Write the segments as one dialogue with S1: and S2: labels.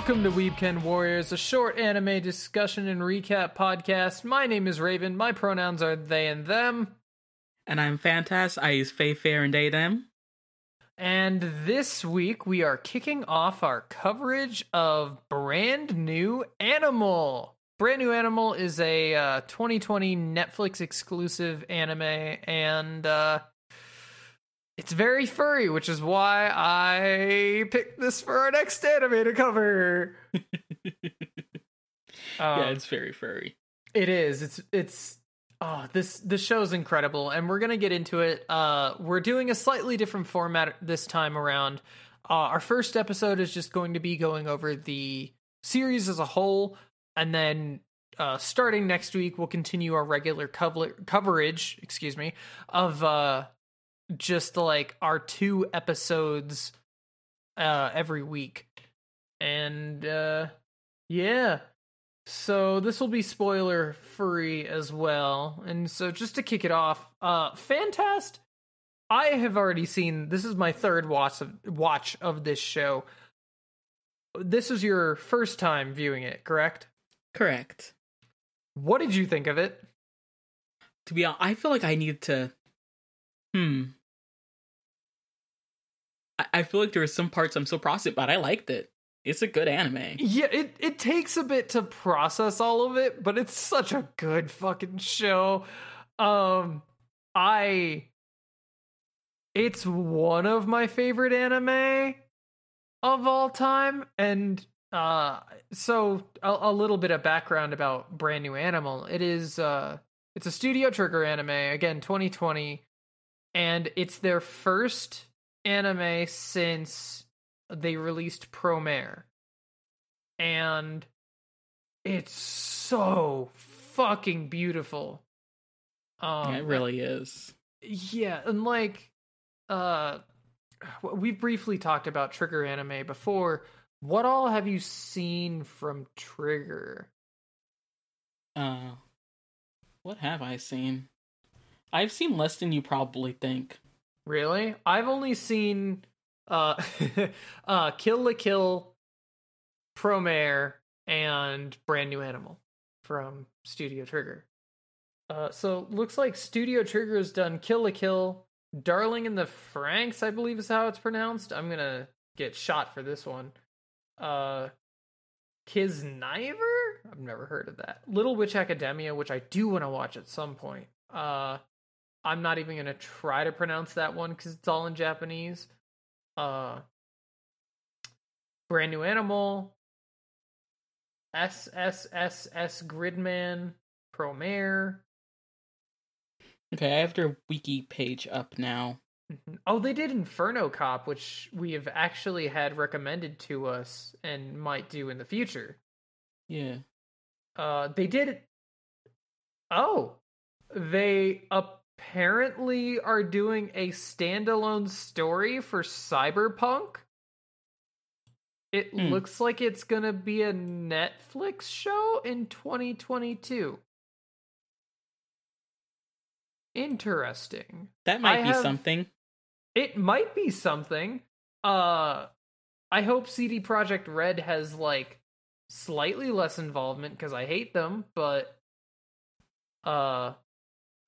S1: Welcome to Weebken Warriors, a short anime discussion and recap podcast. My name is Raven. My pronouns are they and them.
S2: And I'm Fantast. I use Faye, Fair, and They, Them.
S1: And this week we are kicking off our coverage of Brand New Animal. Brand New Animal is a uh, 2020 Netflix exclusive anime, and uh, it's very furry, which is why I picked this for our next anime to cover.
S2: yeah,
S1: Um,
S2: it's very furry.
S1: It is. It's it's oh this this show's incredible and we're going to get into it. Uh we're doing a slightly different format this time around. Uh our first episode is just going to be going over the series as a whole and then uh starting next week we'll continue our regular cover- coverage, excuse me, of uh just like our two episodes uh every week. And uh yeah, so this will be spoiler free as well. And so just to kick it off, uh Fantast I have already seen this is my third watch of watch of this show. This is your first time viewing it, correct?
S2: Correct.
S1: What did you think of it?
S2: To be honest, I feel like I need to. Hmm. I, feel like there are some parts I'm so processed, but I liked it. It's a good anime.
S1: Yeah, it it takes a bit to process all of it, but it's such a good fucking show. Um I it's one of my favorite anime of all time and uh so a, a little bit of background about Brand New Animal. It is uh it's a Studio Trigger anime, again 2020, and it's their first anime since they released Promare. And it's so fucking beautiful. Um
S2: yeah, it really is.
S1: yeah, and like uh we briefly talked about Trigger anime before. What all have you seen from Trigger?
S2: Uh, what have I seen? I've seen less than you probably think.
S1: Really? I've only seen uh uh Kill la Kill, Promare, and Brand New Animal from Studio Trigger. Uh so looks like Studio Trigger has done Kill the Kill, Darling in the Franxx, I believe is how it's pronounced. I'm gonna get shot for this one. Uh Kiznaiver? I've never heard of that. Little Witch Academia, which I do want to watch at some point. Uh I'm not even gonna try to pronounce that one because it's all in Japanese. Uh, brand new animal. SSSS Gridman Promare.
S2: Okay, I have their wiki page up now.
S1: Mhm. Oh, they did Inferno Cop, which we have actually had recommended to us and might do in the future.
S2: Yeah.
S1: Uh, they did. Oh, they apparently are doing a standalone story for Cyberpunk. It
S2: Hmm.
S1: looks like it's gonna be a Netflix show in 2022. Interesting.
S2: That might
S1: I
S2: be
S1: have-
S2: something.
S1: It might be something. Uh I hope CD Projekt Red has like slightly less involvement because I hate them, but uh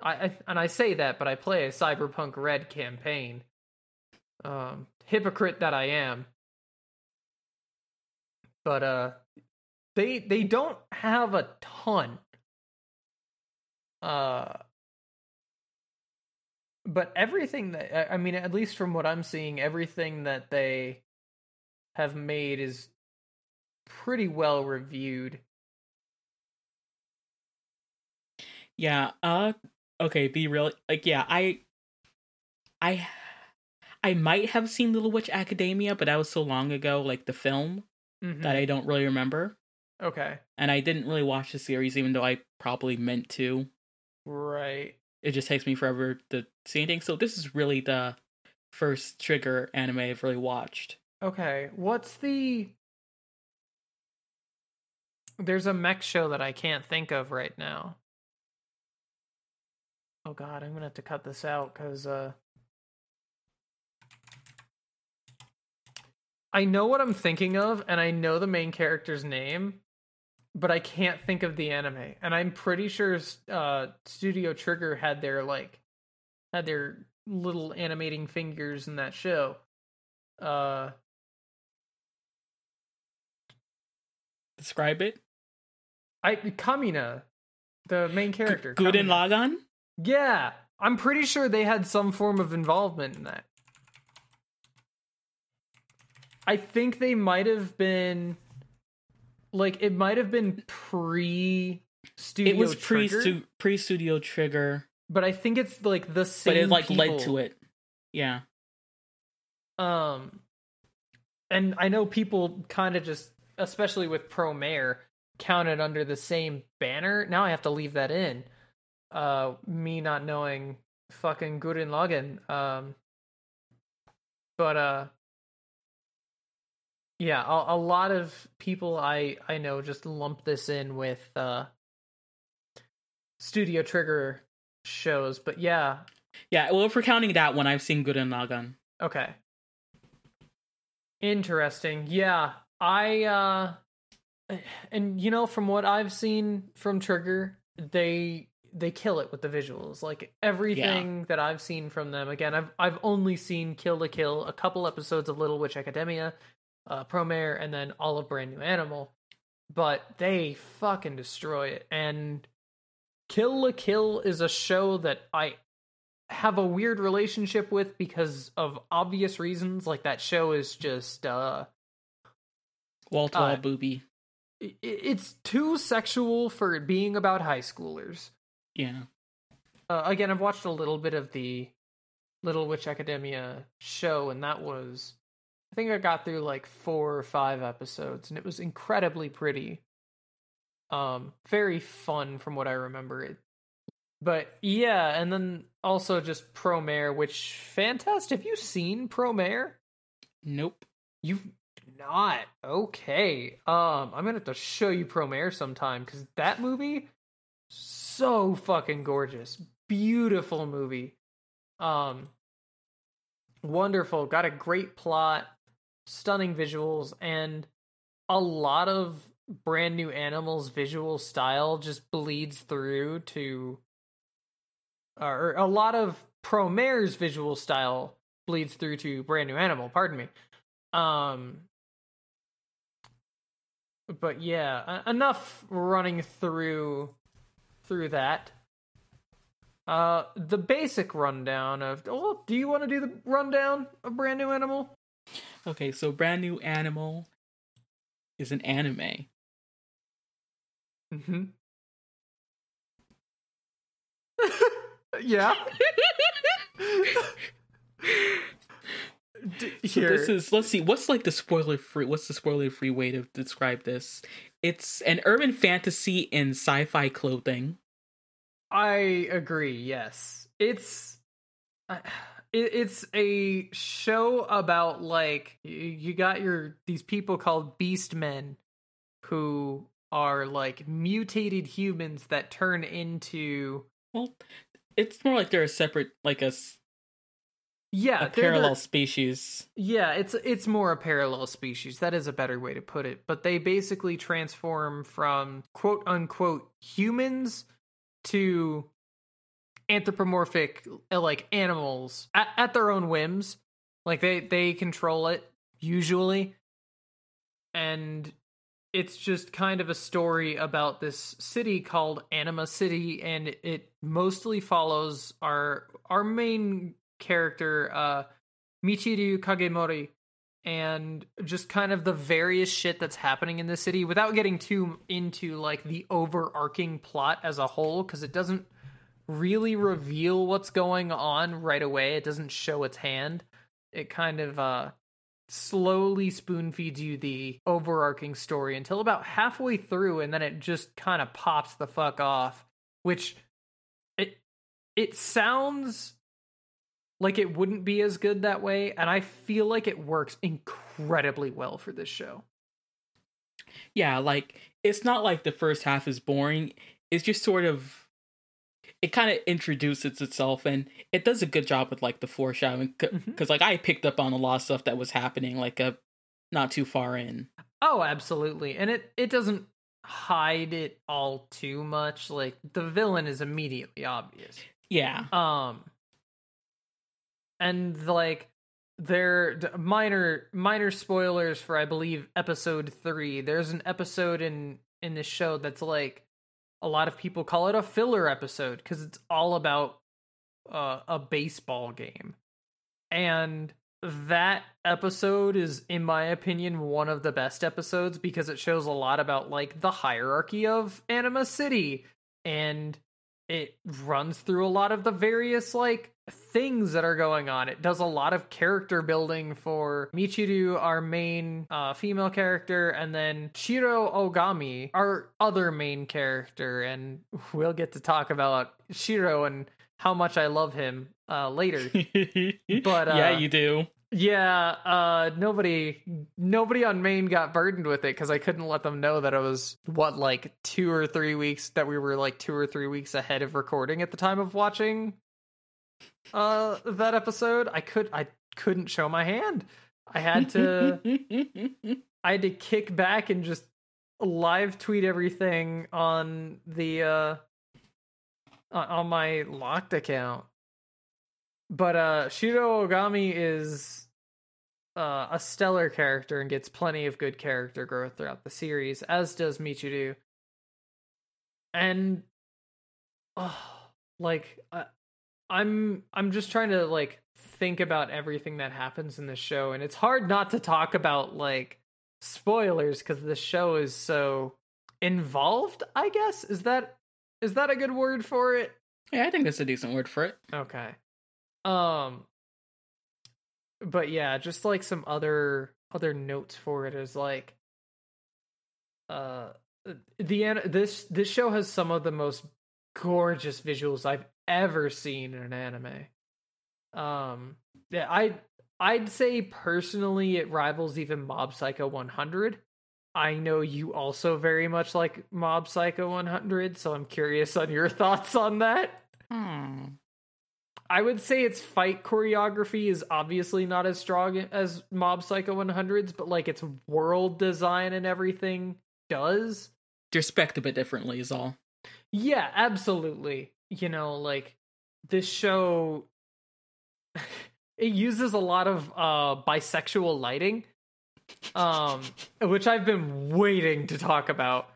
S1: I, I and I say that, but I play a Cyberpunk Red campaign. Um hypocrite that I am. But uh they they don't have a ton. Uh but everything that I- mean, at least from what I'm seeing, everything that they have made is pretty well reviewed.
S2: Yeah. Uh. Okay. Be real. Like, yeah. I. I. I might have seen Little Witch Academia, but that was so long ago, like the film,
S1: Mhm.
S2: that I don't really remember.
S1: Okay,
S2: And I didn't really watch the series, even though I probably meant to.
S1: right.
S2: It just takes me forever to see anything. So this is really the first Trigger anime I've really watched.
S1: Okay, what's the? There's a mech show that I can't think of right now. Oh God, I'm gonna have to cut this out because uh. I know what I'm thinking of, and I know the main character's name, but I can't think of the anime. And I'm pretty sure uh, Studio Trigger had their like had their little animating fingers in that show. Uh,
S2: Describe it.
S1: I Kamina, the main character.
S2: Gurren
S1: Kamina.
S2: Lagann.
S1: Yeah, I'm pretty sure they had some form of involvement in that. I think they might have been like it might have been pre studio
S2: It was pre
S1: Trigger,
S2: pre Studio Trigger,
S1: but I think it's like the same
S2: but it like
S1: people.
S2: led to it. Yeah.
S1: Um and I know people kind of just especially with Promare counted under the same banner. Now I have to leave that in. Uh me not knowing fucking Gurren Lagann. Um but uh yeah, a, a lot of people I I know just lump this in with uh Studio Trigger shows, but yeah,
S2: Yeah, well, if we're counting that one, I've seen Gurren Lagann.
S1: Okay. Interesting. Yeah. I uh and you know from what I've seen from Trigger, they they kill it with the visuals. Like everything that I've seen from them. Again, I've I've only seen Kill la Kill, a couple episodes of Little Witch Academia, uh Promare and then all of Brand New Animal. But they fucking destroy it and Kill la Kill is a show that I have a weird relationship with because of obvious reasons. Like that show is just uh
S2: Wall to wall
S1: Uh,
S2: booby.
S1: it's too sexual for it being about high schoolers.
S2: Yeah.
S1: Uh, again, I've watched a little bit of the Little Witch Academia show, and that was, I think I got through like four or five episodes, and it was incredibly pretty. Um, very fun from what I remember. It, but yeah, and then also just Promare, which fantastic. Have you seen Promare?
S2: Nope.
S1: You've not okay. Um, I'm gonna have to show you Promare sometime because that movie so fucking gorgeous, beautiful movie. Um, wonderful. Got a great plot, stunning visuals, and a lot of brand new animals visual style just bleeds through to or a lot of Promare's visual style bleeds through to brand new animal pardon me um but yeah enough running through through that. Uh the basic rundown of oh do you want to do the rundown of brand new animal?
S2: Okay, so brand new animal is an anime.
S1: mm-hmm. Yeah. D-
S2: So this is let's see what's like the spoiler free what's the spoiler free way to describe this? It's an urban fantasy in sci-fi clothing.
S1: I agree. Yes, it's uh, it, it's a show about like you got your these people called beast men who are like mutated humans that turn into
S2: Well, it's more like they're a separate like a,
S1: yeah
S2: a parallel
S1: the-
S2: species.
S1: Yeah, it's it's more a parallel species. That is a better way to put it. But they basically transform from quote unquote humans to anthropomorphic like animals at, at their own whims. Like they they control it usually. And it's just kind of a story about this city called Anima City and it mostly follows our our main character uh Michiru Kagemori and just kind of the various shit that's happening in the city without getting too into like the overarching plot as a whole because it doesn't really reveal what's going on right away. It doesn't show its hand. It kind of uh slowly spoon feeds you the overarching story until about halfway through and then it just kind of pops the fuck off, which it it sounds like it wouldn't be as good that way and i feel like it works incredibly well for this show
S2: Yeah, like it's not like the first half is boring. It's just sort of it kind of introduces itself and it does a good job with like the foreshadowing because
S1: Mhm.
S2: like I picked up on a lot of stuff that was happening like a not too far in.
S1: Oh, absolutely. And it it doesn't hide it all too much. Like the villain is immediately obvious.
S2: Yeah.
S1: Um and like there minor minor spoilers for I believe episode 3. There's an episode in in this show that's like a lot of people call it a filler episode cuz it's all about uh, a baseball game. And that episode is in my opinion one of the best episodes because it shows a lot about like the hierarchy of Anima City and it runs through a lot of the various like things that are going on. It does a lot of character building for Michiru, our main uh, female character, and then Shiro Ogami, our other main character. And we'll get to talk about Shiro and how much I love him uh, later. But, uh,
S2: yeah, you do.
S1: Yeah, uh nobody nobody on Maine got burdened with it because I couldn't let them know that it was what like two or three weeks that we were like two or three weeks ahead of recording at the time of watching uh that episode. I could I couldn't show my hand. I had to I had to kick back and just live tweet everything on the uh on on my locked account. But uh Shiro Ogami is uh, a stellar character and gets plenty of good character growth throughout the series, as does Michiru. And oh, like I, I'm I'm just trying to like think about everything that happens in the show, and it's hard not to talk about like spoilers because the show is so involved. I guess is that is that a good word for it?
S2: Yeah, I think that's a decent word for it.
S1: Okay. Um but yeah, just like some other other notes for it is like uh the this this show has some of the most gorgeous visuals I've ever seen in an anime. Um yeah, I I'd say personally it rivals even Mob Psycho 100. I know you also very much like Mob Psycho 100, so I'm curious on your thoughts on that.
S2: Hmm.
S1: I would say its fight choreography is obviously not as strong as Mob Psycho 100's, but like its world design and everything does.
S2: They're a bit differently, is all.
S1: Yeah, absolutely. You know, like this show it uses a lot of uh bisexual lighting um which I've been waiting to talk about.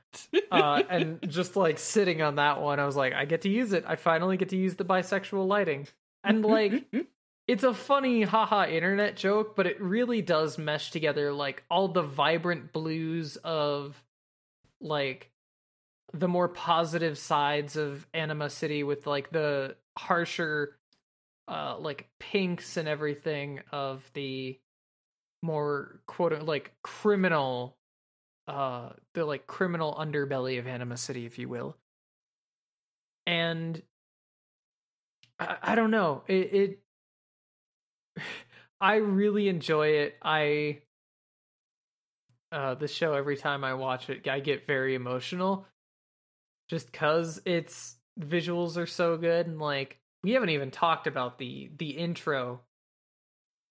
S1: Uh and just like sitting on that one, I was like I get to use it. I finally get to use the bisexual lighting. And like it's a funny haha internet joke, but it really does mesh together like all the vibrant blues of like the more positive sides of Anima City with like the harsher uh like pinks and everything of the more quote like criminal uh the like criminal underbelly of Anima City if you will. And I, I don't know. It, it I really enjoy it. I uh the show every time I watch it, I get very emotional just cuz its visuals are so good and like we haven't even talked about the the intro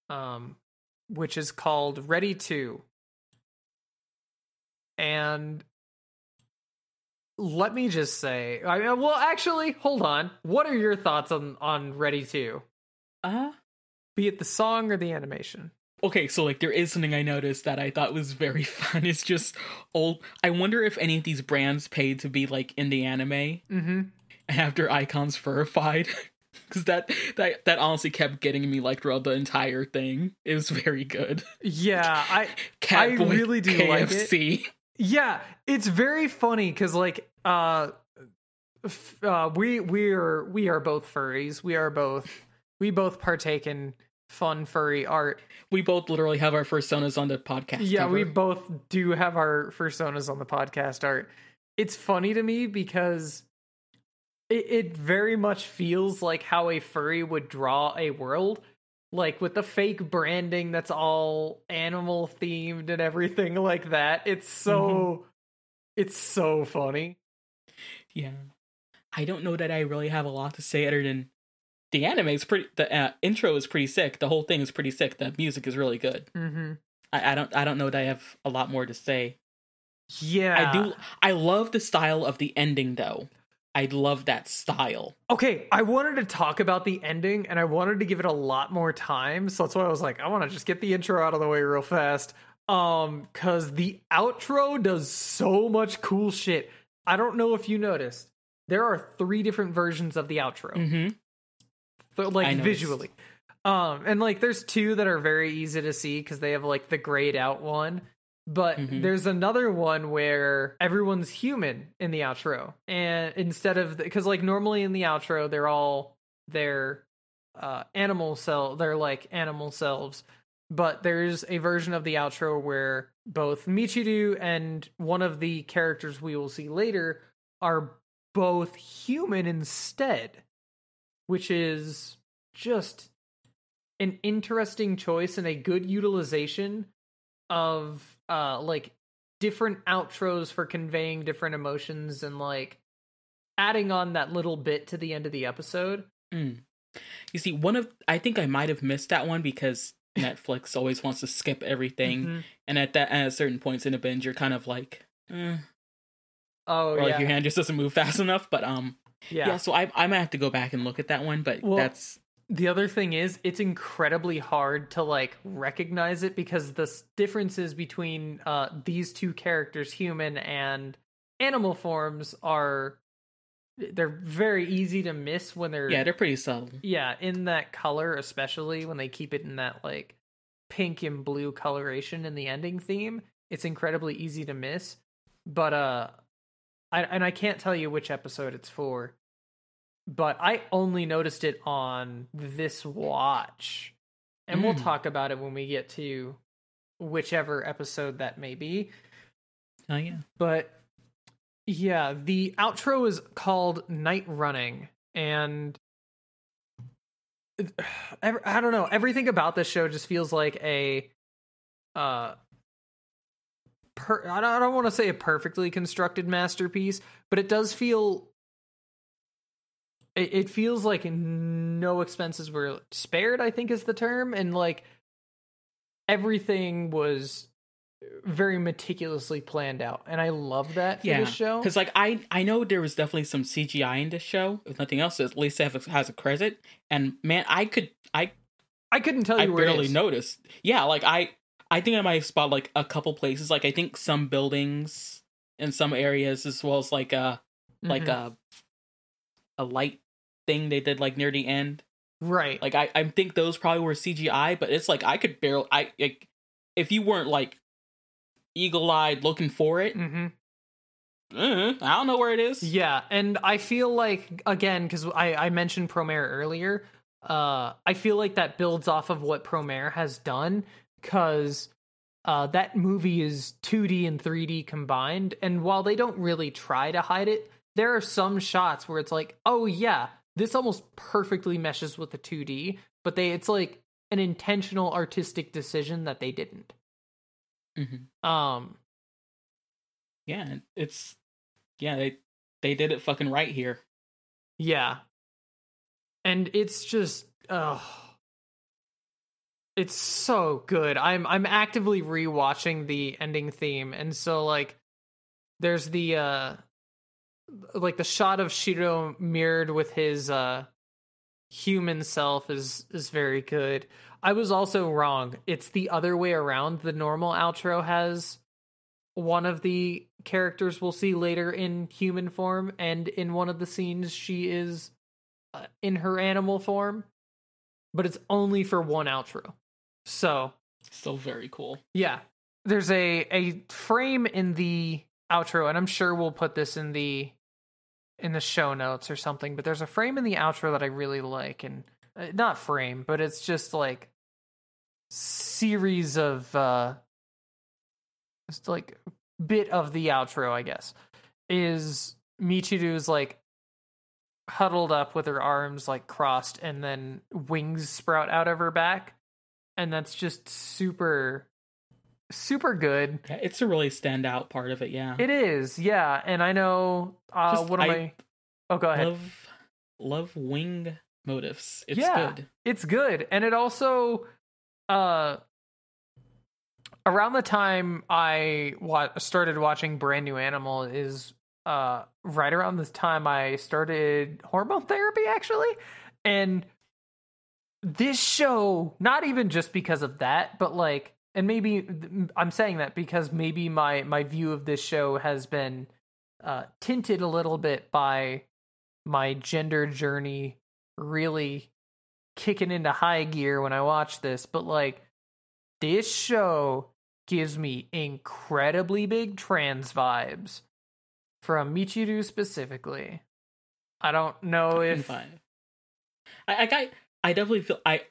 S1: um which is called Ready to and let me just say I mean, well actually hold on what are your thoughts on on Ready to
S2: Uh
S1: be it the song or the animation
S2: okay, so like there is something I noticed that I thought was very fun. It's just old I wonder if any of these brands paid to be like in the anime
S1: mm-hmm
S2: their icons verified. Cause that that that honestly kept getting me like throughout the entire thing. It was very good.
S1: yeah I
S2: Catboy
S1: I really do like it. Yeah, it's very funny because like uh, f- uh, we we are we are both furries. We are both we both partake in fun furry art.
S2: We both literally have our personas on the podcast.
S1: Yeah, we both do have our personas on the podcast art. It's funny to me because it, it very much feels like how a furry would draw a world. Like with the fake branding that's all animal themed and everything like that. It's so it's so funny.
S2: Yeah. I don't know that I really have a lot to say other than the anime is pretty. The uh, intro is pretty sick. The whole thing is pretty sick. The music is really good.
S1: Mm-hmm.
S2: I, I don't I don't know that I have a lot more to say.
S1: Yeah.
S2: I do I love the style of the ending though. I love that style.
S1: Okay, I wanted to talk about the ending and I wanted to give it a lot more time. So that's why I was like, I want to just get the intro out of the way real fast. Um, cause the outro does so much cool shit. I don't know if you noticed. There are three different versions of the outro.
S2: Mm-hmm.
S1: Th- like visually. Um, and like there's two that are very easy to see because they have like the grayed out one. But
S2: Mhm.
S1: there's another one where everyone's human in the outro, and instead of because like normally in the outro they're all their uh, animal cell, they're like animal selves. But there's a version of the outro where both Michiru and one of the characters we will see later are both human instead, which is just an interesting choice and a good utilization of uh like different outros for conveying different emotions and like adding on that little bit to the end of the episode.
S2: Mm. You see, one of I think I might have missed that one because Netflix always wants to skip everything,
S1: Mhm.
S2: and at that at certain points in a binge, you're kind of like, eh,
S1: Oh
S2: or like
S1: yeah.
S2: your hand just doesn't move fast enough. But um,
S1: yeah.
S2: yeah. so I I might have to go back and look at that one. But
S1: Well,
S2: that's
S1: The other thing is, it's incredibly hard to like recognize it because the differences between uh these two characters, human and animal forms, are they're very easy to miss when they're
S2: yeah, they're pretty subtle.
S1: yeah in that color, especially when they keep it in that like pink and blue coloration in the ending theme. It's incredibly easy to miss, but uh, I and I can't tell you which episode it's for but I only noticed it on this watch. And we'll
S2: Mm.
S1: talk about it when we get to whichever episode that may be.
S2: Oh yeah,
S1: But yeah, the outro is called Night Running and I don't know, everything about this show just feels like a uh per- I don't want to say a perfectly constructed masterpiece, but it does feel it, it feels like no expenses were spared i think is the term and like everything was very meticulously planned out and i love that for
S2: yeah.
S1: this show
S2: Because like I I know there was definitely some CGI in this show. If nothing else, at least it has- has a credit. And man, I could I
S1: i couldn't tell
S2: I
S1: you where
S2: barely
S1: it is.
S2: noticed. Yeah, like I I think I might have spotted like a couple places. Like I think some buildings in some areas, as well as like a like
S1: Mhm.
S2: a a light thing they did like near the end.
S1: right
S2: Like I I think those probably were CGI, but it's like I could barely I like if you weren't like eagle eyed looking for it.
S1: Mm-hmm.
S2: uh, I don't know where it is.
S1: Yeah, and I feel like again because I I mentioned Promare earlier. Uh, I feel like that builds off of what Promare has done because uh, that movie is 2D and 3D combined, and while they don't really try to hide it, there are some shots where it's like, oh yeah, this almost perfectly meshes with the 2D, but they it's like an intentional artistic decision that they didn't.
S2: Mhm.
S1: Um,
S2: Yeah, it's yeah they they did it fucking right here.
S1: Yeah. And it's just oh it's so good. I'm I'm actively rewatching the ending theme and so like there's the uh like the shot of Shiro mirrored with his uh human self is is very good. I was also wrong. It's the other way around. The normal outro has one of the characters we'll see later in human form and in one of the scenes she is uh, in her animal form but it's only for one outro so
S2: Still very cool.
S1: yeah there's a a frame in the outro and i'm sure we'll put this in the in the show notes or something but there's a frame in the outro that i really like and uh, not frame but it's just like series of uh it's like bit of the outro i guess is michiru's like huddled up with her arms like crossed and then wings sprout out of her back and that's just super super good
S2: Yeah, it's a really standout part of it. Yeah,
S1: it is yeah and i know uh
S2: Just-
S1: one of
S2: I-
S1: my oh go ahead
S2: love love wing motifs. It's
S1: Yeah.
S2: good.
S1: it's good and it also uh around the time I wa- started watching Brand New Animal is uh right around this time I started hormone therapy actually and this show not even just because of that but like and maybe I'm saying that because maybe my my view of this show has been uh tinted a little bit by my gender journey really kicking into high gear when I watch this but like this show gives me incredibly big trans vibes from Michiru specifically. I don't know if
S2: I, I, I, I definitely feel I,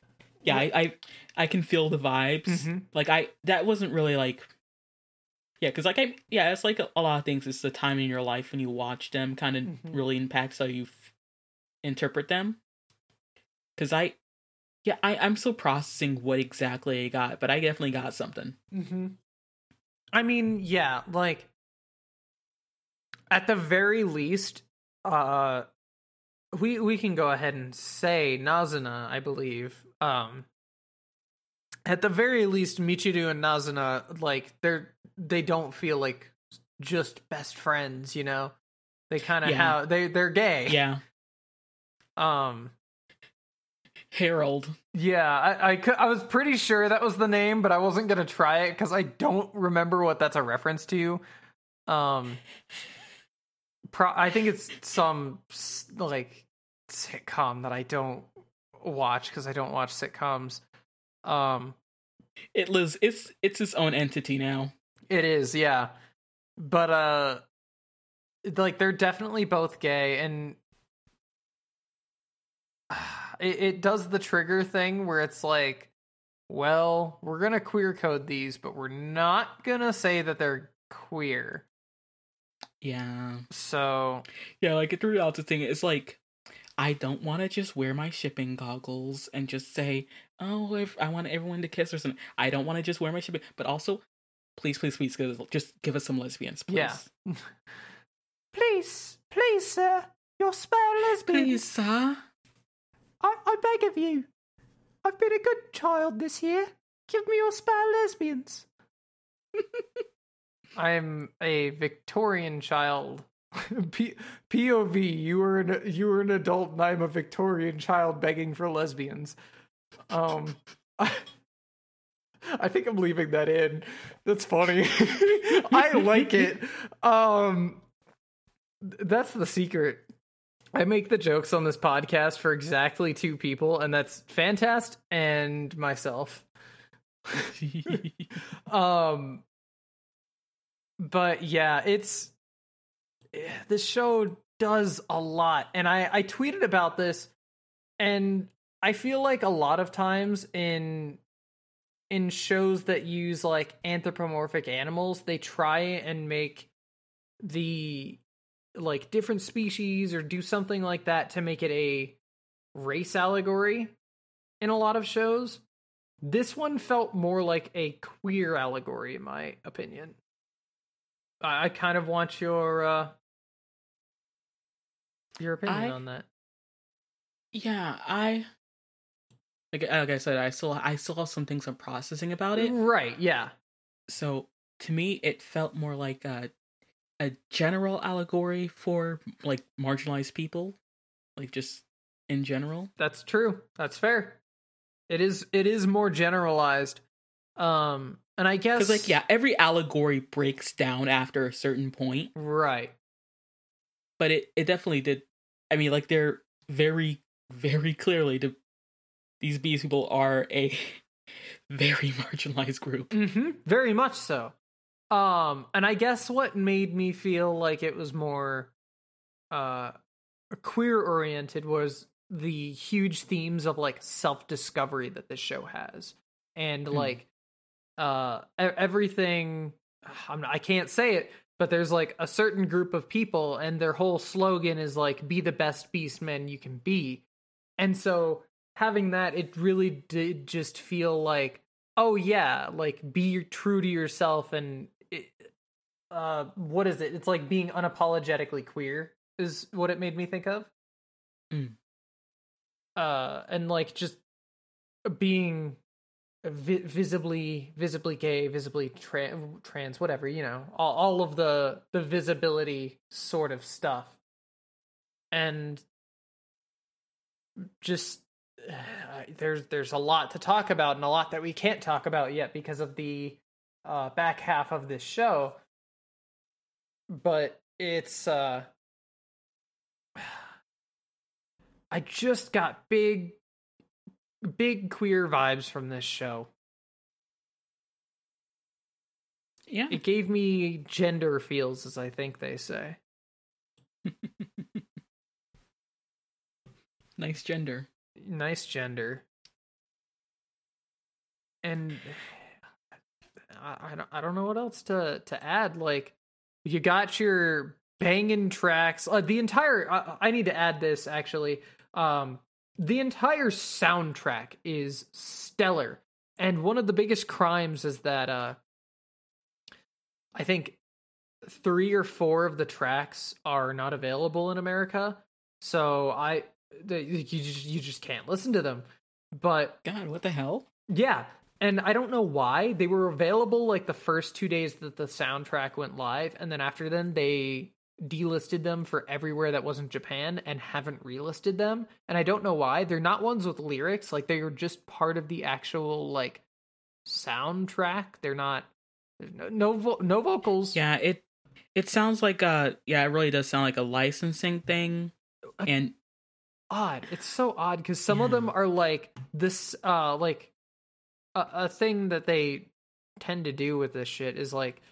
S2: yeah, I, I, I can feel the vibes.
S1: Mhm.
S2: Like I, that wasn't really like, yeah, because like I, yeah, it's like a, a lot of things. It's the time in your life when you watch them, kind of
S1: Mhm.
S2: really impacts how you f- interpret them. Because I, yeah, I, I'm still processing what exactly I got, but I definitely got something.
S1: Mm-hmm. I mean, yeah, like at the very least, uh, we we can go ahead and say Nazuna, I believe. Um, at the very least, Michiru and Nazuna, like they're they don't feel like just best friends, you know. They kind of
S2: Yeah.
S1: have they they're gay.
S2: Yeah,
S1: Um.
S2: Harold.
S1: Yeah, I, I, I was pretty sure that was the name, but I wasn't gonna try it because I don't remember what that's a reference to. Um, pro- I think it's some like sitcom that I don't watch because I don't watch sitcoms. Um,
S2: It lives. It's it's its own entity now.
S1: it is, yeah, but uh, like they're definitely both gay, and it, it does the trigger thing where it's like, well, we're gonna queer code these, but we're not gonna say that they're queer.
S2: Yeah.
S1: So
S2: Yeah, like it threw out the thing. It's like I don't want to just wear my shipping goggles and just say, "Oh, if I want everyone to kiss or something." I don't want to just wear my shipping, but also, please, please, please, just give us some lesbians, please.
S1: Yeah. please, please, sir, you're spare lesbian.
S2: please, sir.
S1: I, I beg of you. I've been a good child this year. Give me your spare lesbians. I'm a Victorian child. P- POV, you were an you were an adult, and I'm a Victorian child begging for lesbians. Um, I, I think I'm leaving that in. That's funny. I like it. Um, that's the secret. I make the jokes on this podcast for exactly two people, and that's Fantast and myself. Um, but yeah, it's this show does a lot, and I I tweeted about this, and I feel like a lot of times in in shows that use like anthropomorphic animals, they try and make the like different species or do something like that to make it a race allegory in a lot of shows. This one felt more like a queer allegory, in my opinion. I, I kind of want your uh your opinion
S2: I-
S1: on that.
S2: yeah, I. Like, like I said, I still I still have some things I'm processing about it.
S1: Right, yeah.
S2: So to me, it felt more like a a general allegory for like marginalized people, like just in general.
S1: That's true. That's fair. It is it is more generalized. Um and I guess
S2: like yeah, every allegory breaks down after a certain point,
S1: Right.
S2: But it it definitely did. I mean, like they're very very clearly the these bees people are a very marginalized group.
S1: Mm-hmm. Very much so. Um, and I guess what made me feel like it was more uh queer oriented was the huge themes of like self discovery that this show has, and
S2: Hmm.
S1: like uh everything. I'm I can't say it, but there's like a certain group of people, and their whole slogan is like "Be the best beastman you can be," and so having that, it really did just feel like oh yeah like be true to yourself and it, uh what is it? It's like being unapologetically queer is what it made me think of.
S2: Mm.
S1: uh and like just being vi- visibly visibly gay, visibly tra- trans, whatever you know, all all of the the visibility sort of stuff, and just uh, there's there's a lot to talk about and a lot that we can't talk about yet because of the uh, back half of this show. But it's uh I just got big big queer vibes from this show.
S2: Yeah.
S1: It gave me gender feels as I think they say.
S2: nice gender.
S1: Nice gender. And I, I don't I don't know what else to to add like you got your banging tracks uh, the entire I, I need to add this actually um the entire soundtrack is stellar. And one of the biggest crimes is that uh i think three or four of the tracks are not available in america. So i the, you just, you just can't listen to them. But
S2: God, what the hell?
S1: yeah. And i don't know why. They were available like the first two days that the soundtrack went live. And then after then they delisted them for everywhere that wasn't Japan and haven't relisted them. And I don't know why. They're not ones with lyrics. Like they are just part of the actual like soundtrack. They're not no no, vo- no vocals.
S2: Yeah, it it sounds like uh yeah, it really does sound like a licensing thing. And
S1: odd. It's so odd because some of them are like this uh like a, a thing that they tend to do with this shit is like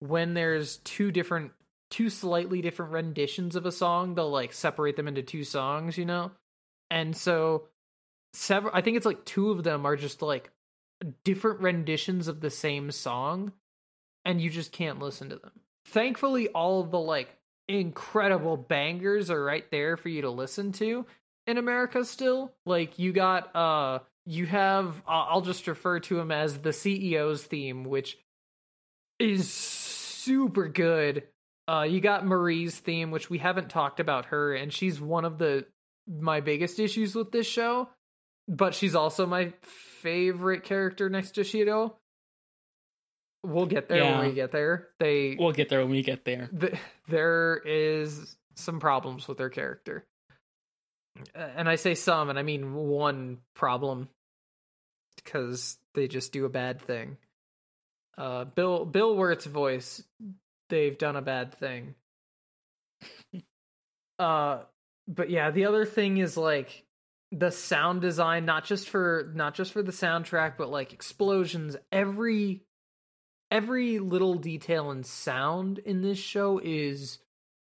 S1: when there's two different two slightly different renditions of a song, they'll like separate them into two songs, you know? And so several I think it's like two of them are just like different renditions of the same song and you just can't listen to them. Thankfully all of the like incredible bangers are right there for you to listen to in America still. Like you got uh you have uh, I'll just refer to him as the CEO's theme which is super good. Uh you got Marie's theme which we haven't talked about her and she's one of the my biggest issues with this show, but she's also my favorite character next to Shiro. We'll get there
S2: Yeah.
S1: when we get there. They
S2: we'll get there when we get there.
S1: th- there is some problems with their character. And I say some, and I mean one problem because they just do a bad thing. Uh, Bill Bill Wirt's voice, they've done a bad thing. uh, but yeah, the other thing is like the sound design, not just for not just for the soundtrack, but like explosions. Every every little detail and sound in this show is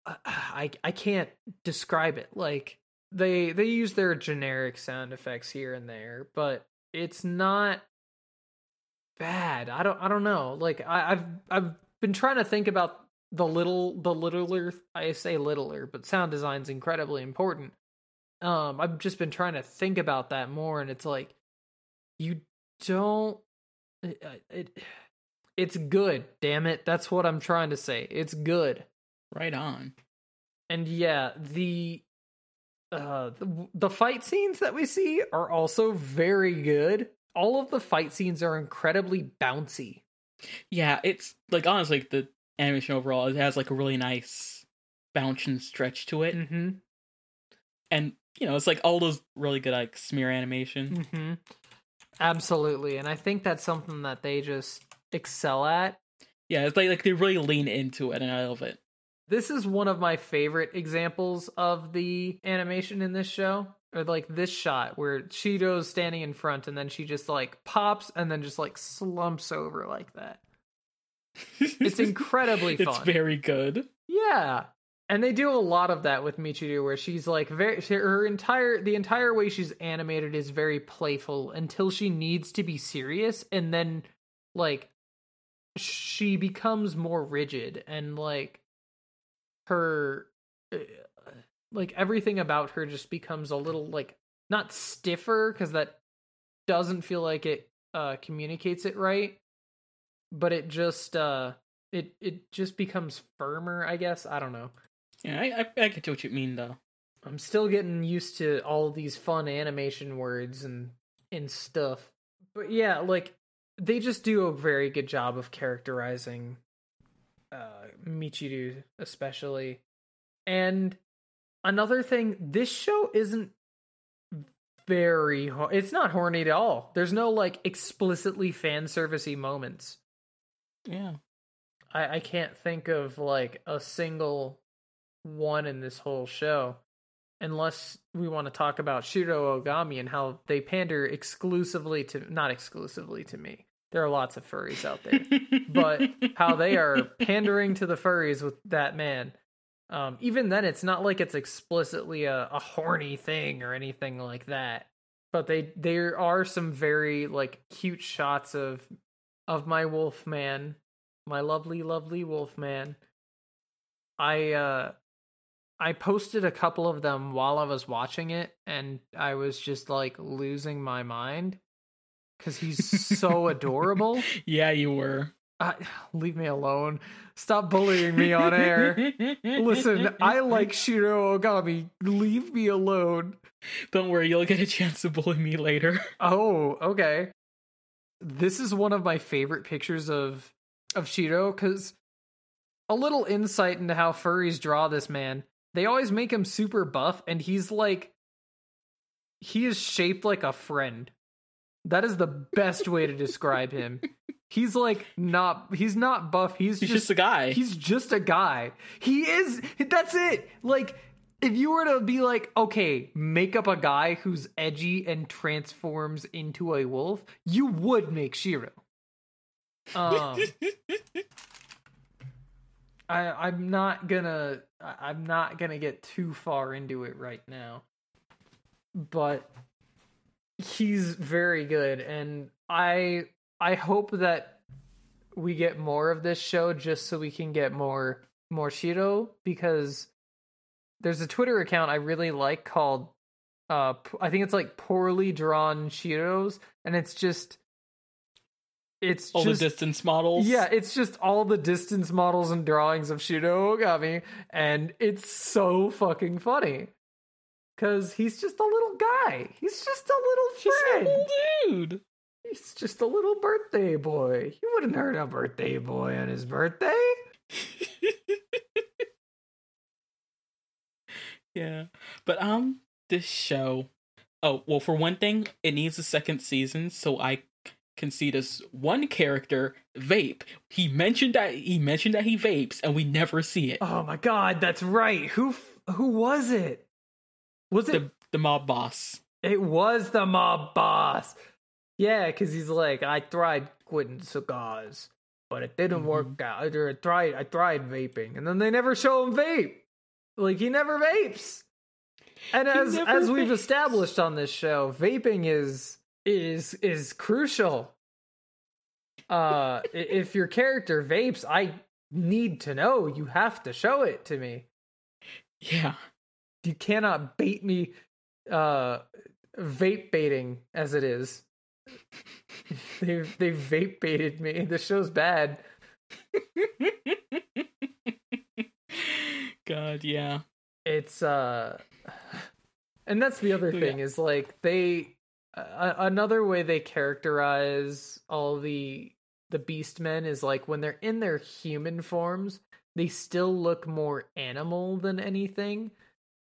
S1: uh, I I can't describe it. Like they they use their generic sound effects here and there, but it's not bad. I don't I don't know. Like I, I've I've been trying to think about the little the littler I say littler, but sound design's incredibly important. Um I've just been trying to think about that more and it's like you don't it, it it's good, damn it. That's what I'm trying to say. It's good.
S2: Right on.
S1: And yeah, the uh the, the fight scenes that we see are also very good. All of the fight scenes are incredibly bouncy.
S2: Yeah, it's like honestly like, the animation overall it has like a really nice bounce and stretch to it.
S1: Mm-hmm.
S2: And you know, it's like all those really good like smear animation.
S1: Mm-hmm. Absolutely. And I think that's something that they just excel at.
S2: Yeah, it's like like they really lean into it and I love it.
S1: This is one of my favorite examples of the animation in this show. Or like this shot where Cheeto's standing in front and then she just like pops and then just like slumps over like that. It's incredibly fun.
S2: It's very good.
S1: Yeah. And they do a lot of that with Michiru where she's like very her entire the entire way she's animated is very playful until she needs to be serious and then like she becomes more rigid and like her uh, like everything about her just becomes a little like not stiffer cuz that doesn't feel like it uh communicates it right but it just uh it it just becomes firmer i guess i don't know
S2: Yeah, I, I I get what you mean though.
S1: i'm still getting used to all of these fun animation words and and stuff but yeah, like they just do a very good job of characterizing uh Michiru especially. And another thing, this show isn't very ho- it's not horny at all. There's no like explicitly fan servicey moments.
S2: Yeah.
S1: I I can't think of like a single one in this whole show unless we want to talk about Shiro Ogami and how they pander exclusively to not exclusively to me. There are lots of furries out there. but how they are pandering to the furries with that man. Um, even then, it's not like it's explicitly a, a horny thing or anything like that. But they there are some very like cute shots of of my wolf man, my lovely, lovely wolf man. I uh I posted a couple of them while I was watching it, and I was just like losing my mind because he's so adorable.
S2: Yeah, you were.
S1: Leave me alone. Stop bullying me on air. Listen, I like Shiro Ogami. Leave me alone.
S2: Don't worry, you'll get a chance to bully me later.
S1: Oh, okay. This is one of my favorite pictures of of Shiro because a little insight into how furries draw this man. They always make him super buff, and he's like he is shaped like a friend. That is the best way to describe him. He's like not he's not buff. He's,
S2: He's
S1: just,
S2: just a guy.
S1: He's just a guy. He is that's it. Like if you were to be like, okay, make up a guy who's edgy and transforms into a wolf, you would make Shiro. Um I I'm not gonna I'm not gonna get too far into it right now. But he's very good and I I hope that we get more of this show just so we can get more more Shiro because there's a Twitter account I really like called uh I think it's like poorly drawn Shiros and it's just it's
S2: All
S1: just
S2: the distance models.
S1: yeah, it's just all the distance models and drawings of Shiro Ogami, and it's so fucking funny. Cause he's just a little guy. He's just a little
S2: Just a little dude.
S1: He's just a little birthday boy. You wouldn't hurt a birthday boy on his birthday.
S2: yeah. But um this show oh well for one thing, it needs a second season, so I can see this one character vape. He mentioned that he mentioned that he vapes and we never see it.
S1: Oh my god, that's right. Who who was it? Was it
S2: The the mob boss.
S1: It was the mob boss. Yeah, because he's like, I tried quitting cigars, but it didn't
S2: Mhm.
S1: work out. Or I tried, I tried vaping, and then they never show him vape. Like he never vapes. And
S2: He
S1: as as we've established on this show, vaping is is is crucial. Uh, if your character vapes, I need to know. You have to show it to me
S2: Yeah.
S1: you cannot bait me uh vape baiting as it is they've they vape baited me the show's bad
S2: God, yeah.
S1: it's uh and that's the other
S2: Yeah.
S1: thing is like they uh, another way they characterize all the the beast men is like when they're in their human forms they still look more animal than anything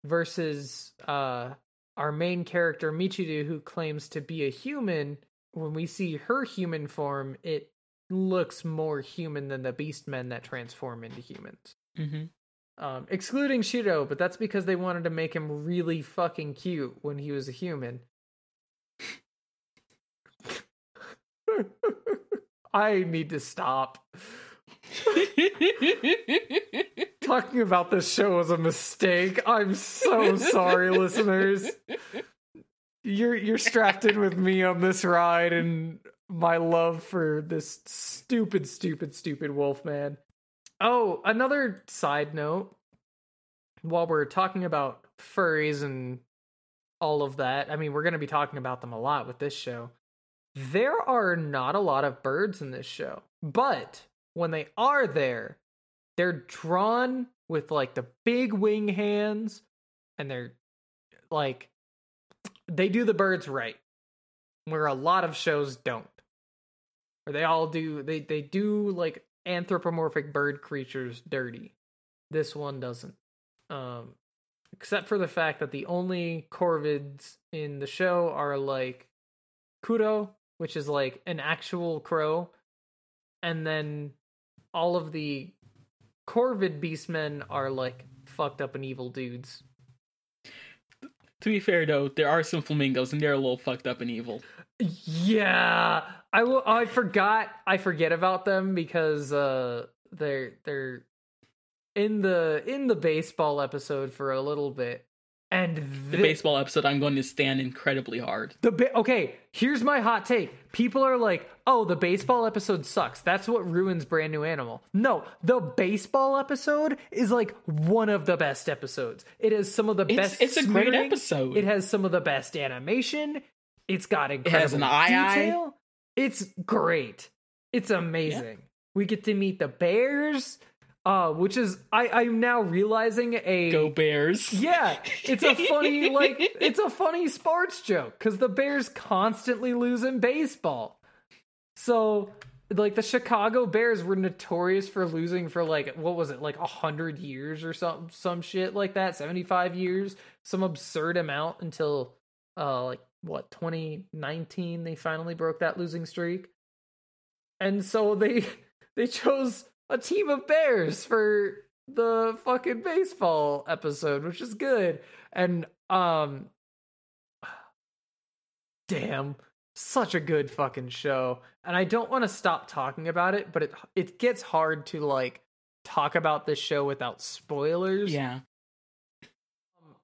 S1: versus uh our main character Michiru who claims to be a human when we see her human form it looks more human than the beast men that transform into humans
S2: hmm
S1: um, excluding Shiro, but that's because they wanted to make him really fucking cute when he was a human. I need to stop. Talking about this show was a mistake. I'm so sorry, listeners. You're you're strapped in with me on this ride and my love for this stupid, stupid, stupid Wolfman. Oh, another side note. While we're talking about furries and all of that, I mean, we're going to be talking about them a lot with this show. There are not a lot of birds in this show, but when they are there, they're drawn with like the big wing hands and they're like they do the birds right. where a lot of shows don't. Where they all do they they do like anthropomorphic bird creatures dirty. This one doesn't. Um except for the fact that the only corvids in the show are like Kuro, which is like an actual crow, and then all of the corvid beastmen are like fucked up and evil dudes.
S2: To be fair though, there are some flamingos and they're a little fucked up and evil.
S1: Yeah, I will. I forgot. I forget about them because uh, they're they're in the in the baseball episode for a little bit, and
S2: The baseball episode, I'm going to stand incredibly hard.
S1: The ba- okay, here's my hot take. People are like, "Oh, the baseball episode sucks. That's what ruins Brand New Animal." No, the baseball episode is like one of the best episodes. It has some of the
S2: It's-
S1: best.
S2: it's a great episode.
S1: It has some of the best animation. It's got incredible
S2: has an eye eye.
S1: detail. It's great. It's amazing. We get to meet the bears, uh, which is I I'm now realizing a
S2: Go Bears.
S1: yeah, it's a funny like it's a funny sports joke because the Bears constantly lose in baseball. So like the Chicago Bears were notorious for losing for like what was it like a hundred years or some some shit like that, seventy five years, some absurd amount until uh like what twenty nineteen they finally broke that losing streak, and so they they chose a team of bears for the fucking baseball episode, which is good. And um damn, such a good fucking show. And I don't want to stop talking about it, but it it gets hard to like talk about this show without spoilers.
S2: Yeah.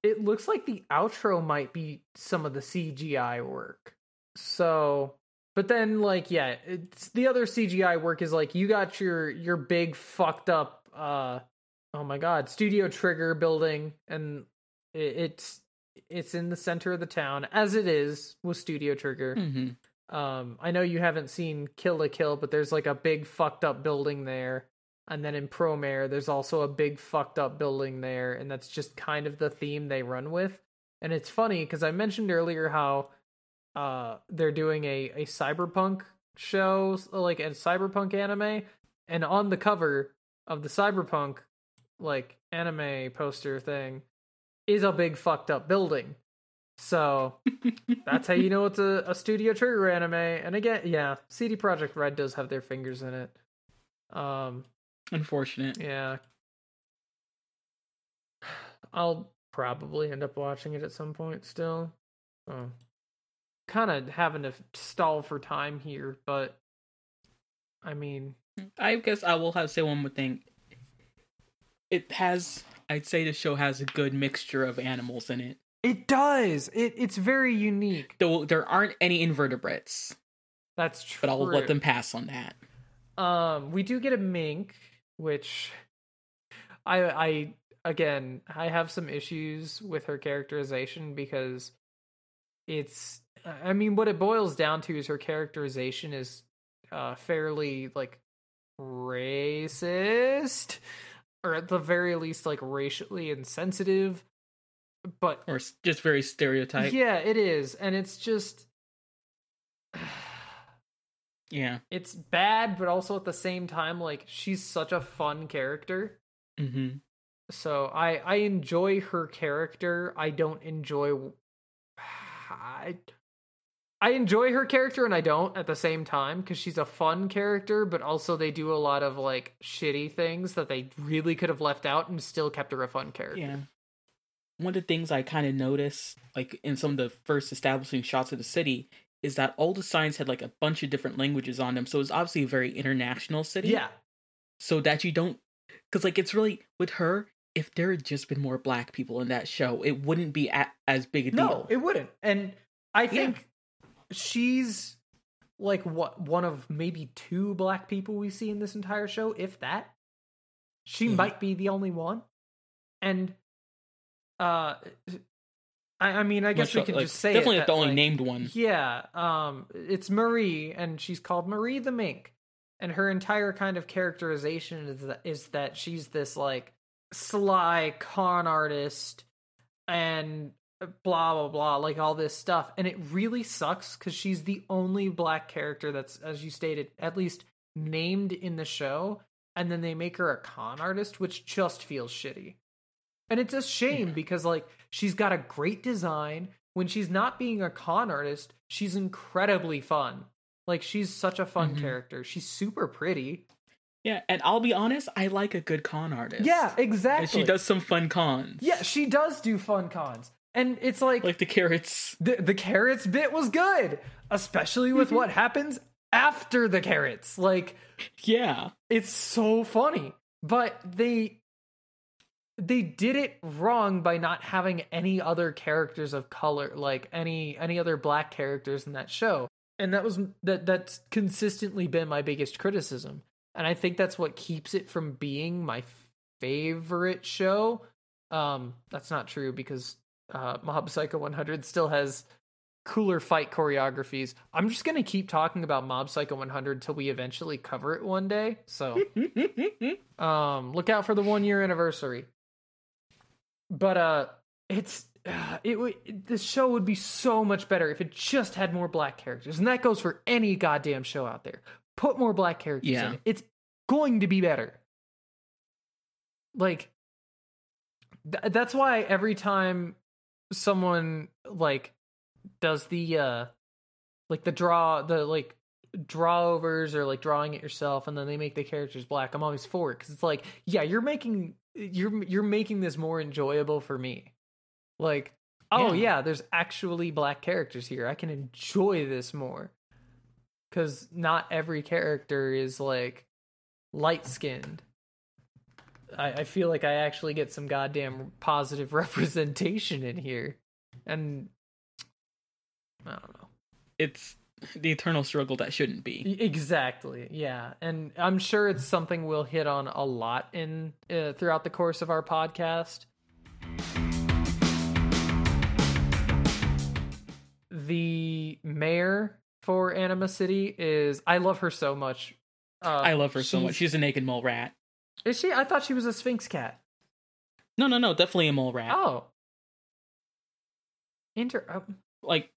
S1: It looks like the outro might be some of the CGI work. So, but then like yeah, it's the other CGI work is like you got your your big fucked up uh oh my god, Studio Trigger building and it, it's it's in the center of the town as it is with Studio Trigger.
S2: hmm
S1: Um, I know you haven't seen Kill la Kill, but there's like a big fucked up building there. And then in Promare, there's also a big fucked up building there, and that's just kind of the theme they run with. And it's funny because I mentioned earlier how uh they're doing a a cyberpunk show, like a cyberpunk anime, and on the cover of the cyberpunk like anime poster thing is a big fucked up building. So that's how you know it's a, a Studio Trigger anime. And again, yeah, CD Projekt Red does have their fingers in it. Um,
S2: Unfortunate.
S1: yeah. I'll probably end up watching it at some point still. Oh. Kind of having to stall for time here, but I mean,
S2: I guess I will have to say one more thing. It has, I'd say, the show has a good mixture of animals in it.
S1: it does. It it's very unique.
S2: Though there aren't any invertebrates,
S1: That's true.
S2: but I'll let them pass on that.
S1: Um, we do get a mink, which I I again I have some issues with her characterization because it's I mean what it boils down to is her characterization is uh fairly like racist or at the very least like racially insensitive but
S2: Or just very stereotyped.
S1: yeah it is and it's just
S2: Yeah.
S1: it's bad but also at the same time like she's such a fun character
S2: hmm
S1: so i i enjoy her character i don't enjoy i i enjoy her character and i don't at the same time because she's a fun character but also they do a lot of like shitty things that they really could have left out and still kept her a fun character
S2: Yeah. One of the things I kind of noticed, like in some of the first establishing shots of the city, is that all the signs had like a bunch of different languages on them. So it's obviously a very international city.
S1: yeah
S2: So that you don't, because like it's really with her. If there had just been more black people in that show, it wouldn't be a- as big a deal.
S1: no it wouldn't and i think she's like what one of maybe two black people we see in this entire show if that she
S2: Mhm.
S1: might be the only one and uh i, I mean i guess
S2: Much
S1: we can
S2: like,
S1: just say it
S2: definitely
S1: that,
S2: the only
S1: like,
S2: named one.
S1: yeah um it's marie and she's called marie the mink and her entire kind of characterization is that, is that she's this like sly con artist and blah blah blah like all this stuff. And it really sucks because she's the only black character that's as you stated at least named in the show. And then they make her a con artist which just feels shitty. And it's a shame because like she's got a great design. When she's not being a con artist she's incredibly fun. Like she's such a fun
S2: Mhm.
S1: character. She's super pretty.
S2: Yeah, and I'll be honest, I like a good con artist.
S1: yeah exactly
S2: and she does some fun cons.
S1: yeah she does do fun cons and it's like
S2: like the carrots.
S1: the the carrots bit was good, especially with what happens after the carrots. Like
S2: Yeah,
S1: it's so funny, but they they did it wrong by not having any other characters of color, like any any other black characters in that show. And that was that that's consistently been my biggest criticism. And I think that's what keeps it from being my favorite show. Um that's not true because uh Mob Psycho 100 still has cooler fight choreographies. I'm just going to keep talking about Mob Psycho 100 till we eventually cover it one day. So, um look out for the 1 year anniversary. But uh it's uh, it would this show would be so much better if it just had more black characters. And that goes for any goddamn show out there. Put more black characters
S2: Yeah.
S1: in it. It's going to be better. Like th- that's why every time someone like does the uh like the draw the like draw overs or like drawing it yourself and then they make the characters black. I'm always for it because it's like yeah you're making you're you're making this more enjoyable for me. Like oh
S2: Yeah.
S1: yeah there's actually black characters here. I can enjoy this more. Because not every character is like light skinned I, I feel like I actually get some goddamn positive representation in here. And I don't know.
S2: it's the eternal struggle that shouldn't be.
S1: Exactly. Yeah. And I'm sure it's something we'll hit on a lot in uh, throughout the course of our podcast. The mayor for Anima City is I love her so much. Uh,
S2: I love her so much.
S1: She's
S2: a naked mole rat.
S1: Is she? I thought she was a Sphynx cat.
S2: No, no, no, definitely a mole rat.
S1: Oh. Inter. oh,
S2: Like,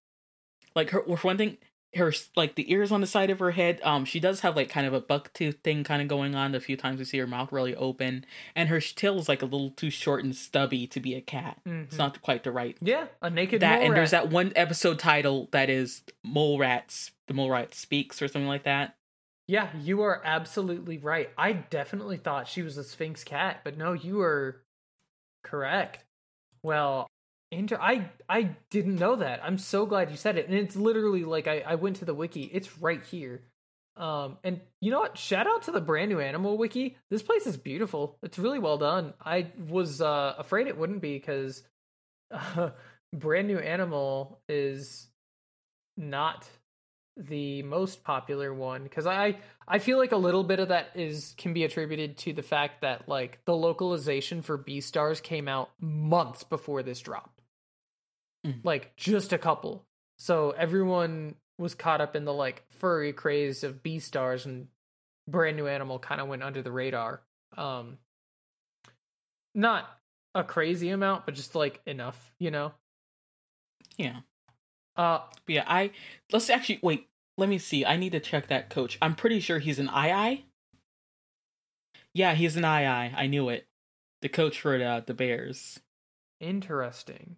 S2: like her for one thing, her like the ears on the side of her head. Um, she does have like kind of a buck tooth thing kind of going on. A few times we see her mouth really open, and her tail is like a little too short and stubby to be a cat. It's
S1: mhm.
S2: not quite the right
S1: Yeah, a naked
S2: that. And there's that one episode title that is mole rats. The mole rat speaks or something like that.
S1: Yeah, you are absolutely right. I definitely thought she was a Sphynx cat, but no, you are correct. Well, inter- I I didn't know that. I'm so glad you said it, and it's literally like I I went to the wiki. It's right here. Um, and you know what? Shout out to the brand new animal wiki. This place is beautiful. It's really well done. I was uh, afraid it wouldn't be because uh, brand new animal is not the most popular one because I I feel like a little bit of that is can be attributed to the fact that like the localization for Beastars came out months before this dropped.
S2: Mm.
S1: Like just a couple. So everyone was caught up in the like furry craze of Beastars and brand new animal kind of went under the radar. Um not a crazy amount, but just like enough, you know.
S2: Yeah.
S1: Uh
S2: yeah, I let's actually wait. Let me see. I need to check that coach. I'm pretty sure he's an aye-aye. Yeah, he's an aye-aye. I knew it. The coach for the the Bears.
S1: interesting.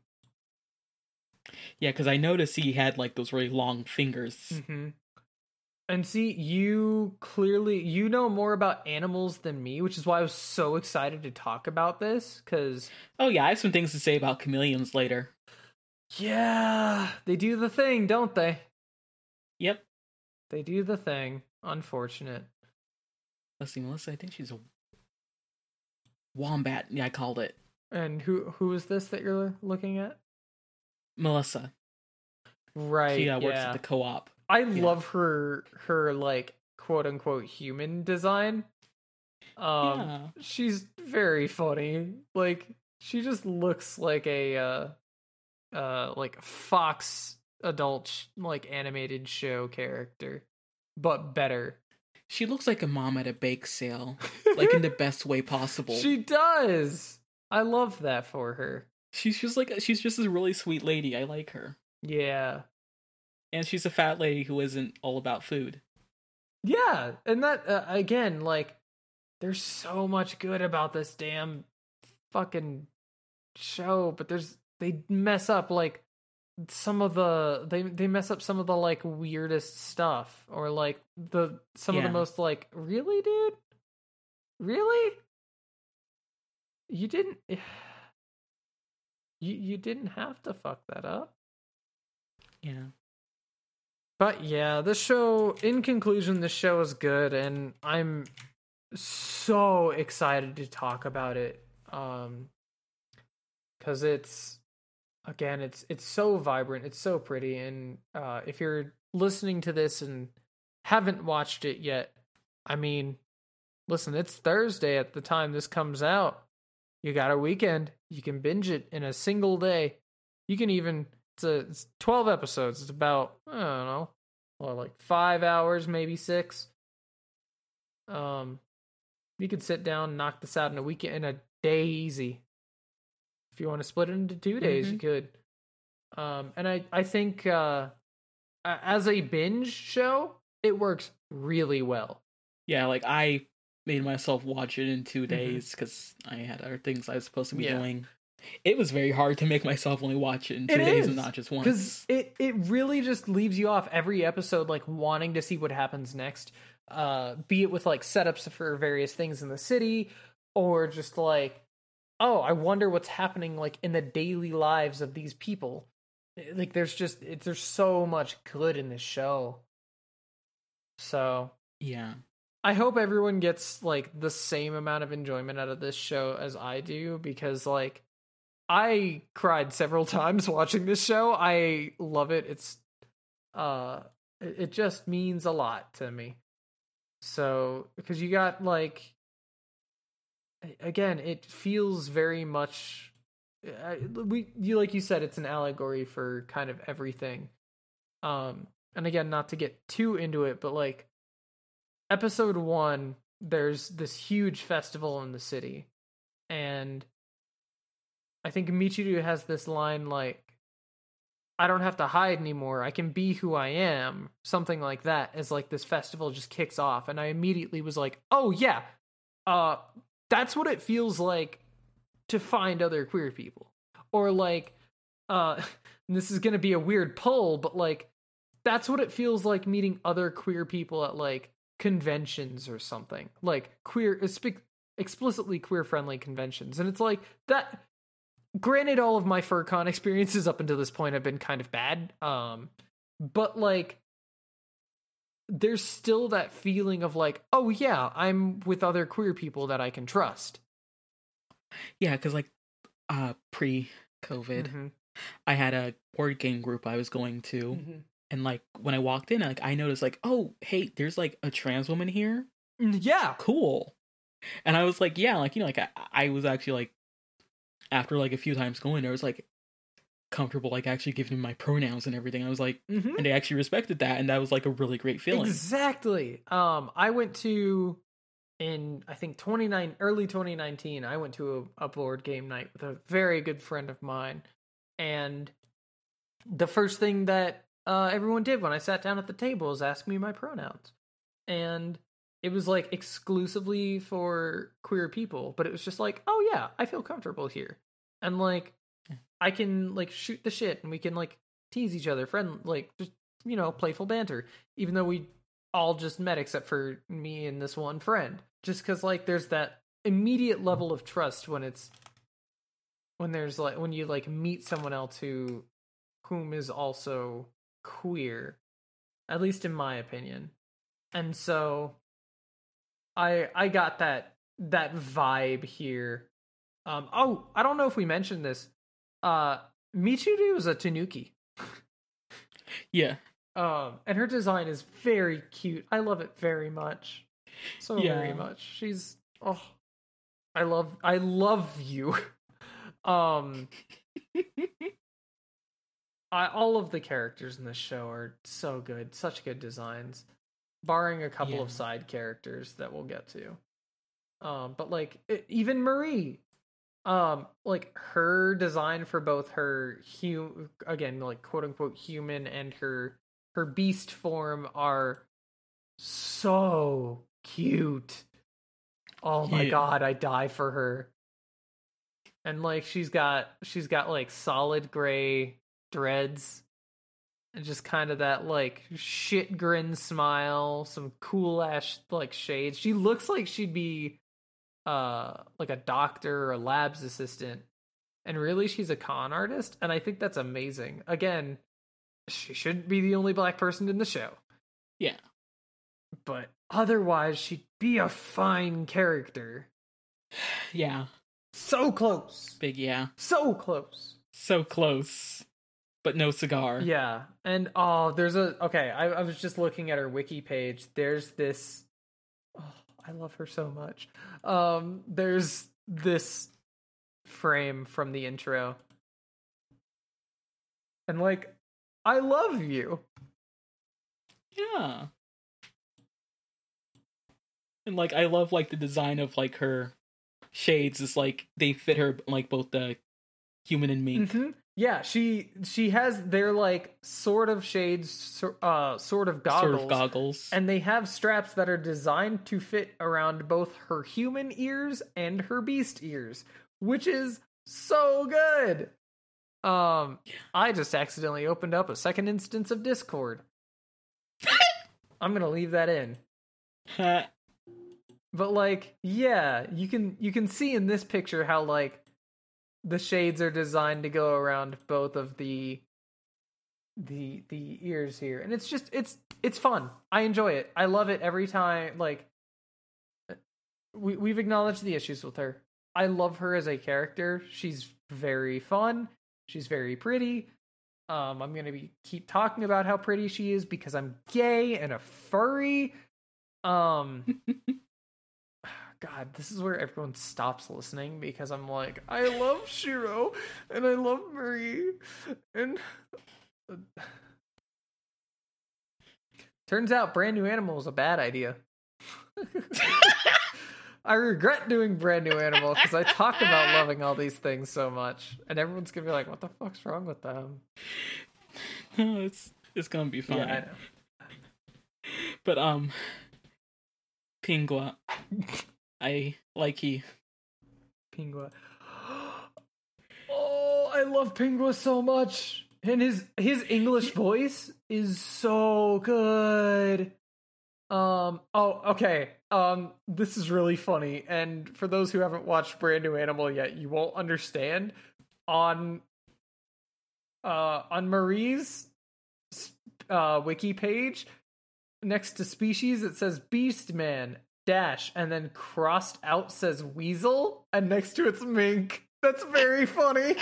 S2: Yeah, because I noticed he had like those really long fingers.
S1: Mm-hmm. And see, you clearly you know more about animals than me, which is why I was so excited to talk about this. Because
S2: Oh yeah, I have some things to say about chameleons later.
S1: Yeah, they do the thing, don't they?
S2: Yep.
S1: They do the thing. Unfortunate.
S2: Let's see, Melissa. I think she's a wombat. Yeah, I called it
S1: And who who is this that you're looking at?
S2: Melissa.
S1: Right.
S2: She uh, works
S1: yeah.
S2: at the co-op.
S1: I love her her like quote unquote human design. Um
S2: yeah.
S1: she's very funny. Like she just looks like a uh uh like Fox adult like animated show character, but better.
S2: She looks like a mom at a bake sale, like in the best way possible.
S1: She does. I love that for her.
S2: She's just like she's just a really sweet lady. I like her.
S1: Yeah.
S2: And she's a fat lady who isn't all about food.
S1: Yeah, and that uh, again, like, there's so much good about this damn fucking show, but there's they mess up like some of the they they mess up some of the like weirdest stuff or like the some of the most like really dude really you didn't you you didn't have to fuck that up
S2: Yeah.
S1: but yeah, the show, in conclusion, the show is good, and I'm so excited to talk about it. Um, because it's again, it's it's so vibrant, it's so pretty, and uh, if you're listening to this and haven't watched it yet, I mean, listen, it's Thursday at the time this comes out. You got a weekend, you can binge it in a single day. You can even it's a it's 12 episodes. It's about I don't know, well, like 5 hours, maybe 6. Um you could sit down, knock this out in a weekend in a day easy. If you want to split it into 2 days, you could. Um and I I think uh as a binge show, it works really well.
S2: Yeah, like I made myself watch it in 2 days because I had other things I was supposed to be
S1: Mm-hmm. Yeah.
S2: doing. It was very hard to make myself only watch it in two
S1: It
S2: days
S1: is,
S2: and not just once.
S1: because it it really just leaves you off every episode like wanting to see what happens next uh be it with like setups for various things in the city or just like oh i wonder what's happening like in the daily lives of these people like there's just it, there's so much good in this show so
S2: Yeah.
S1: I hope everyone gets like the same amount of enjoyment out of this show as I do because like I cried several times watching this show. I love it. It's uh it just means a lot to me. So because you got like again, it feels very much I- we you like you said it's an allegory for kind of everything. Um and again not to get too into it, but like episode one, there's this huge festival in the city, and I think Michiru has this line like, "I don't have to hide anymore. I can be who I am." Something like that. As like this festival just kicks off, and I immediately was like, "Oh yeah, uh, that's what it feels like to find other queer people," or like, uh, this is gonna be a weird pull, but like. That's what it feels like meeting other queer people at like conventions or something like queer explicitly queer friendly conventions and it's like that granted all of my furcon experiences up until this point have been kind of bad um but like there's still that feeling of like oh yeah i'm with other queer people that i can trust
S2: Yeah, because like uh pre COVID,
S1: Mhm.
S2: I had a board game group I was going to,
S1: Mhm.
S2: and like when I walked in, like I noticed like, oh hey, there's like a trans woman here.
S1: Mm, yeah
S2: Cool. And I was like, yeah, like you know, like I, I was actually like, after like a few times going, I was like comfortable, like actually giving my pronouns and everything. I was like,
S1: Mhm.
S2: and they actually respected that, and that was like a really great feeling.
S1: Exactly. Um, I went to in I think 29 early 2019. I went to a, a board game night with a very good friend of mine, and the first thing that uh, everyone did when I sat down at the table was ask me my pronouns, and it was like exclusively for queer people. But it was just like, oh yeah, I feel comfortable here, and like I can like shoot the shit, and we can like tease each other, friend like just you know playful banter even though we all just met except for me and this one friend. Just because like there's that immediate level of trust when it's when there's like when you like meet someone else who whom is also queer at least in my opinion. And so i i got that that vibe here. Um oh i don't know if we mentioned this uh michiru is a tanuki
S2: Yeah,
S1: um, and her design is very cute. I love it very much. So very much. She's oh I love I love you. um I all of the characters in this show are so good, such good designs. Barring a couple of side characters that we'll get to. Um, but like e- even Marie. Um like her design for both her hu again like quote unquote human and her her beast form are so cute. Oh my
S2: Yeah.
S1: god i die for her. And like she's got she's got like solid gray dreads and just kind of that like shit grin smile some cool ass like shades. She looks like she'd be uh like a doctor or a labs assistant and really she's a con artist and i think that's amazing again she shouldn't be the only black person in the show
S2: Yeah.
S1: but otherwise she'd be a fine character
S2: Yeah.
S1: so close
S2: Big yeah.
S1: so close
S2: So close. But no cigar.
S1: yeah and oh there's a okay I, I was just looking at her wiki page there's this oh, i love her so much um there's this frame from the intro and like i love you
S2: Yeah. And like I love like the design of like her shades is like they fit her like both the human and mink.
S1: Mhm. Yeah she she has they're like sort of shades uh sort of goggles
S2: Sort of goggles.
S1: and they have straps that are designed to fit around both her human ears and her beast ears which is so good. Um i just accidentally opened up a second instance of discord. I'm gonna leave that in. But like yeah you can you can see in this picture how like the shades are designed to go around both of the the the ears here. And it's just it's it's fun. I enjoy it. I love it every time like we we've acknowledged the issues with her. I love her as a character. She's very fun. She's very pretty. Um i'm gonna be keep talking about how pretty she is because i'm gay and a furry. Um God, this is where everyone stops listening because I'm like, I love Shiro and I love Marie and turns out brand new animal is a bad idea. I regret doing brand new animal because I talk about loving all these things so much, and everyone's gonna be like, "What the fuck's wrong with them?"
S2: No, it's it's gonna be fine.
S1: Yeah.
S2: But um Pingua. I like he.
S1: Pingua. Oh, I love Pingua so much. And his his English voice is so good. Um oh okay. Um this is really funny and for those who haven't watched Brand New Animal yet, you won't understand on uh on Marie's uh wiki page next to species it says beast man dash and then crossed out says weasel and next to it's mink. That's very funny.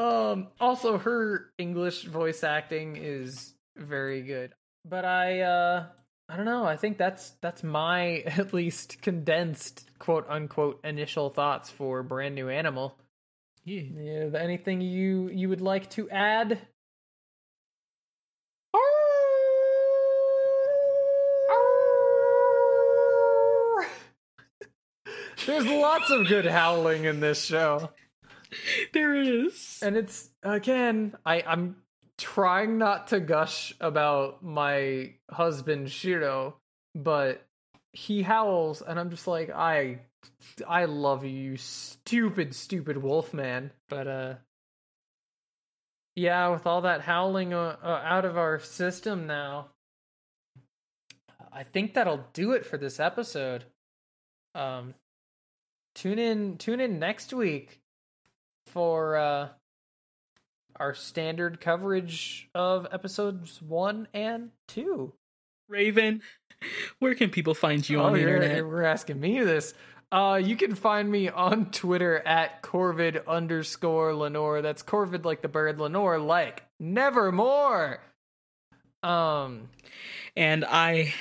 S1: Um also her english voice acting is very good. But i uh i don't know. I think that's that's my at least condensed quote unquote initial thoughts for brand new animal.
S2: Yeah.
S1: yeah anything you you would like to add There's lots of good howling in this show.
S2: There is.
S1: And it's again, I, I'm trying not to gush about my husband Shiro, but he howls and I'm just like, I I love you, you stupid, stupid wolf man. But uh yeah, with all that howling uh, uh, out of our system now, I think that'll do it for this episode. Um, tune in, tune in next week for uh, our standard coverage of episodes one and two.
S2: Raven, where can people find you on
S1: oh,
S2: the
S1: you're,
S2: internet?
S1: we're asking me this. Uh, you can find me on Twitter at Corvid underscore Lenore. That's Corvid like the bird, Lenore like nevermore. Um,
S2: And I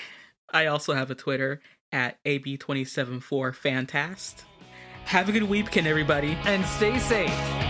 S2: I also have a Twitter at AB274Fantast. Have a good weekend, everybody.
S1: and stay safe.